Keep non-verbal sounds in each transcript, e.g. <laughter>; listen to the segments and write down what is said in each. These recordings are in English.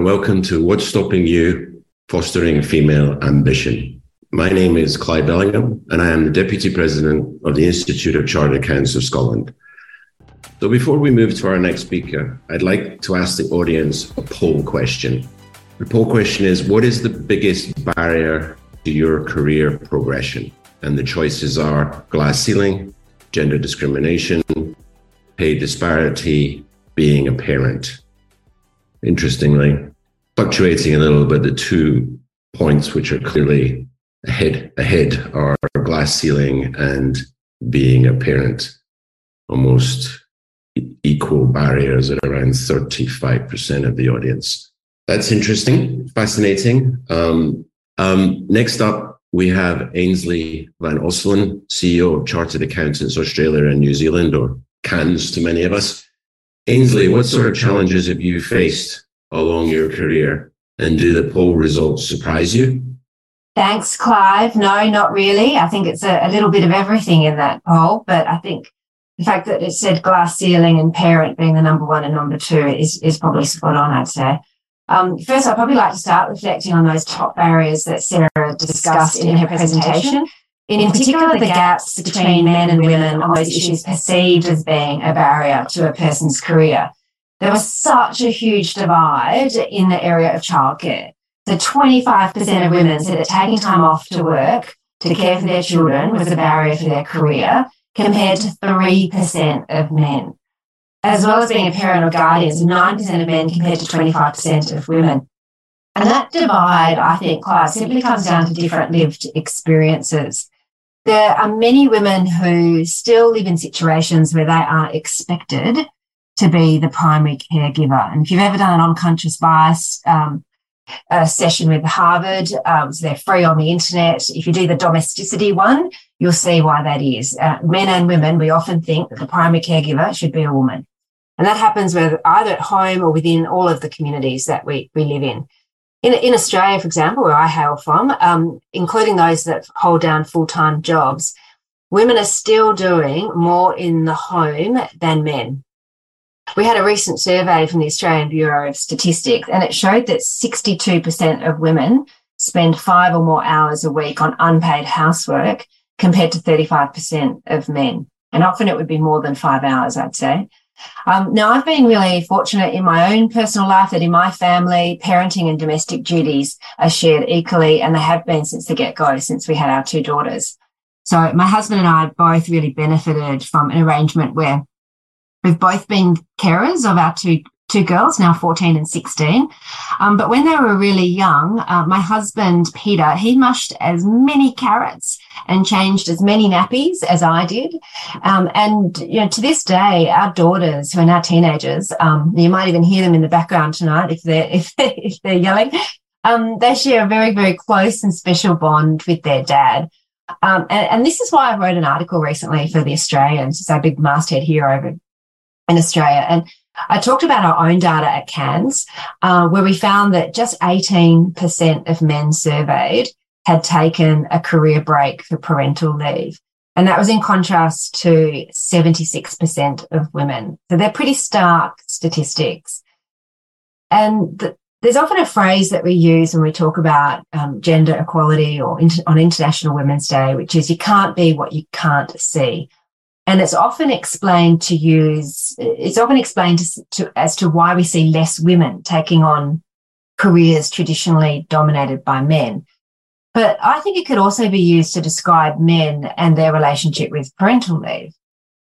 and welcome to What's Stopping You Fostering Female Ambition. My name is Clive Bellingham, and I am the Deputy President of the Institute of Chartered Accountants of Scotland. So, before we move to our next speaker, I'd like to ask the audience a poll question. The poll question is What is the biggest barrier to your career progression? And the choices are glass ceiling, gender discrimination, pay disparity, being a parent. Interestingly, fluctuating a little bit, the two points which are clearly ahead ahead are glass ceiling and being a parent. Almost equal barriers at around 35% of the audience. That's interesting, fascinating. Um, um, next up, we have Ainslie Van Onselen, CEO of Chartered Accountants Australia and New Zealand, or CAANZ to many of us. Ainslie, what sort of challenges have you faced along your career? And do the poll results surprise you? Thanks, Clive. No, not really. I think it's a, a, little bit of everything in that poll, but I think the fact that it said glass ceiling and parent being the number one and number two is, is probably spot on, I'd say. Um, first, I'd probably like to start reflecting on those top barriers that Sarah discussed in her presentation. In particular, the gaps between men and women on those issues perceived as being a barrier to a person's career. There was such a huge divide in the area of childcare. So 25% of women said that taking time off to work to care for their children was a barrier for their career, compared to 3% of men as well as being a parent or guardian, so 9% of men compared to 25% of women. And that divide, I think, Clive, simply comes down to different lived experiences. There are many women who still live in situations where they are expected to be the primary caregiver. And if you've ever done an unconscious bias um, session with Harvard, um, so they're free on the internet. If you do the domesticity one, you'll see why that is. Uh, men and women, we often think that the primary caregiver should be a woman. And that happens with either at home or within all of the communities that we, we live in. In, in Australia, for example, where I hail from, um, including those that hold down full time jobs, women are still doing more in the home than men. We had a recent survey from the Australian Bureau of Statistics, and it showed that 62% of women spend five or more hours a week on unpaid housework compared to 35% of men. And often it would be more than five hours, I'd say. Um, now, I've been really fortunate in my own personal life that in my family, parenting and domestic duties are shared equally, and they have been since the get go, since we had our two daughters. So, my husband and I both really benefited from an arrangement where we've both been carers of our two two girls, now 14 and 16. Um, but when they were really young, uh, my husband, Peter, he mushed as many carrots and changed as many nappies as I did. Um, and, you know, to this day, our daughters, who are now teenagers, um, you might even hear them in the background tonight if they're, <laughs> if they're, if they're yelling. Um, they share a very, very close and special bond with their dad. Um, and, and, this is why I wrote an article recently for the Australians. It's our big masthead here over in Australia. And I talked about our own data at CAANZ, uh, where we found that just 18% of men surveyed had taken a career break for parental leave. And that was in contrast to 76% of women. So they're pretty stark statistics. And the, there's often a phrase that we use when we talk about um, gender equality or inter- on International Women's Day, which is you can't be what you can't see. And it's often explained to use, it's often explained to, to, as to why we see less women taking on careers traditionally dominated by men. But I think it could also be used to describe men and their relationship with parental leave.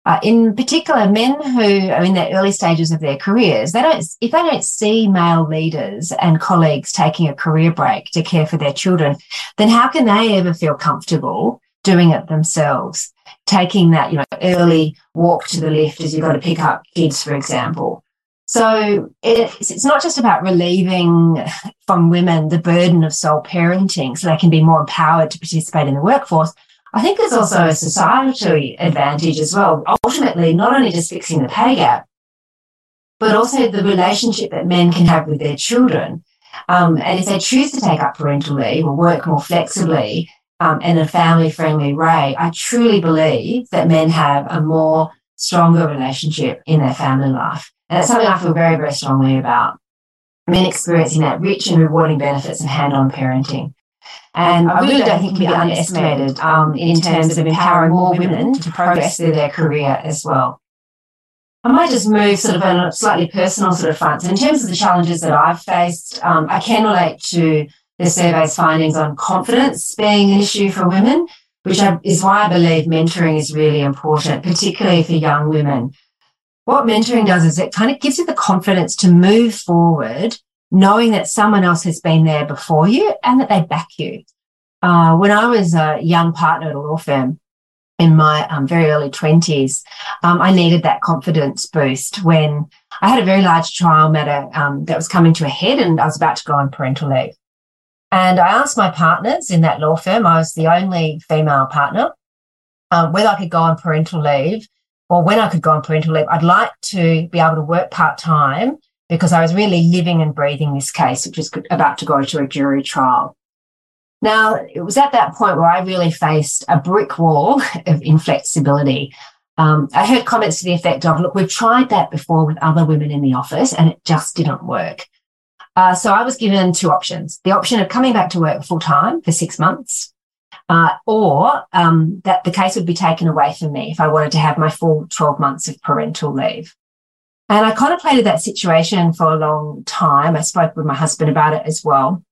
Uh, in particular, men who are in the early stages of their careers, they don't, if they don't see male leaders and colleagues taking a career break to care for their children, then how can they ever feel comfortable doing it themselves? Taking that, you know, early walk to the lift as you've got to pick up kids, for example. So it's, it's not just about relieving from women the burden of sole parenting so they can be more empowered to participate in the workforce. I think there's also a societal advantage as well. Ultimately, not only just fixing the pay gap, but also the relationship that men can have with their children. Um, and if they choose to take up parental leave or work more flexibly, um, in a family friendly way, I truly believe that men have a more stronger relationship in their family life. And it's something I feel very, very strongly about. men experiencing that rich and rewarding benefits of hand-on parenting. And I really don't think can be underestimated um, in terms of empowering more women to progress through their career as well. I might just move sort of on a slightly personal sort of front. So in terms of the challenges that I've faced, um, I can relate to the survey's findings on confidence being an issue for women, which is why I believe mentoring is really important, particularly for young women. What mentoring does is it kind of gives you the confidence to move forward, knowing that someone else has been there before you and that they back you. Uh, when I was a young partner at a law firm, in my um, very early 20s, um, I needed that confidence boost when I had a very large trial matter um, that was coming to a head and I was about to go on parental leave. And I asked my partners in that law firm, I was the only female partner, uh, whether I could go on parental leave or when I could go on parental leave. I'd like to be able to work part time because I was really living and breathing this case, which was about to go to a jury trial. Now, it was at that point where I really faced a brick wall <laughs> of inflexibility. Um, I heard comments to the effect of, look, we've tried that before with other women in the office and it just didn't work. Uh, so I was given two options the option of coming back to work full time for six months, uh, or um, that the case would be taken away from me if I wanted to have my full 12 months of parental leave. And I contemplated that situation for a long time. I spoke with my husband about it as well,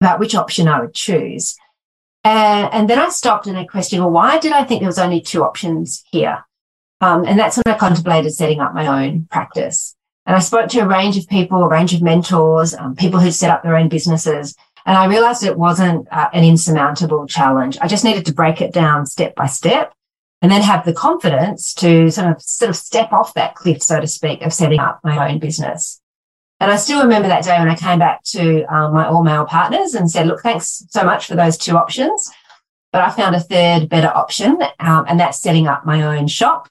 about which option I would choose. And then I stopped and I questioned, well, why did I think there was only two options here? Um, and that's when I contemplated setting up my own practice. And I spoke to a range of people, a range of mentors, um, people who set up their own businesses. And I realized it wasn't uh, an insurmountable challenge. I just needed to break it down step by step and then have the confidence to sort of, sort of step off that cliff, so to speak, of setting up my own business. And I still remember that day when I came back to um, my all male partners and said, look, thanks so much for those two options. But I found a third better option, um, and that's setting up my own shop.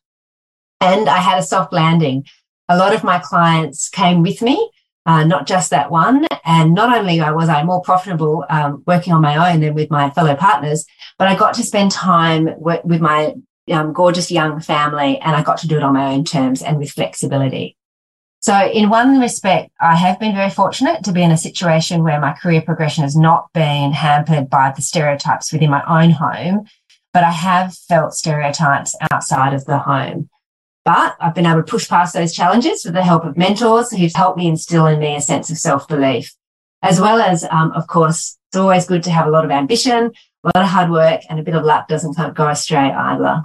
And I had a soft landing a lot of my clients came with me, uh, not just that one. And not only was I more profitable um, working on my own than with my fellow partners, but I got to spend time w- with my um, gorgeous young family and I got to do it on my own terms and with flexibility. So in one respect, I have been very fortunate to be in a situation where my career progression has not been hampered by the stereotypes within my own home, but I have felt stereotypes outside of the home. But I've been able to push past those challenges with the help of mentors who've helped me instill in me a sense of self belief, as well as, um, of course, it's always good to have a lot of ambition, a lot of hard work, and a bit of luck doesn't go astray either.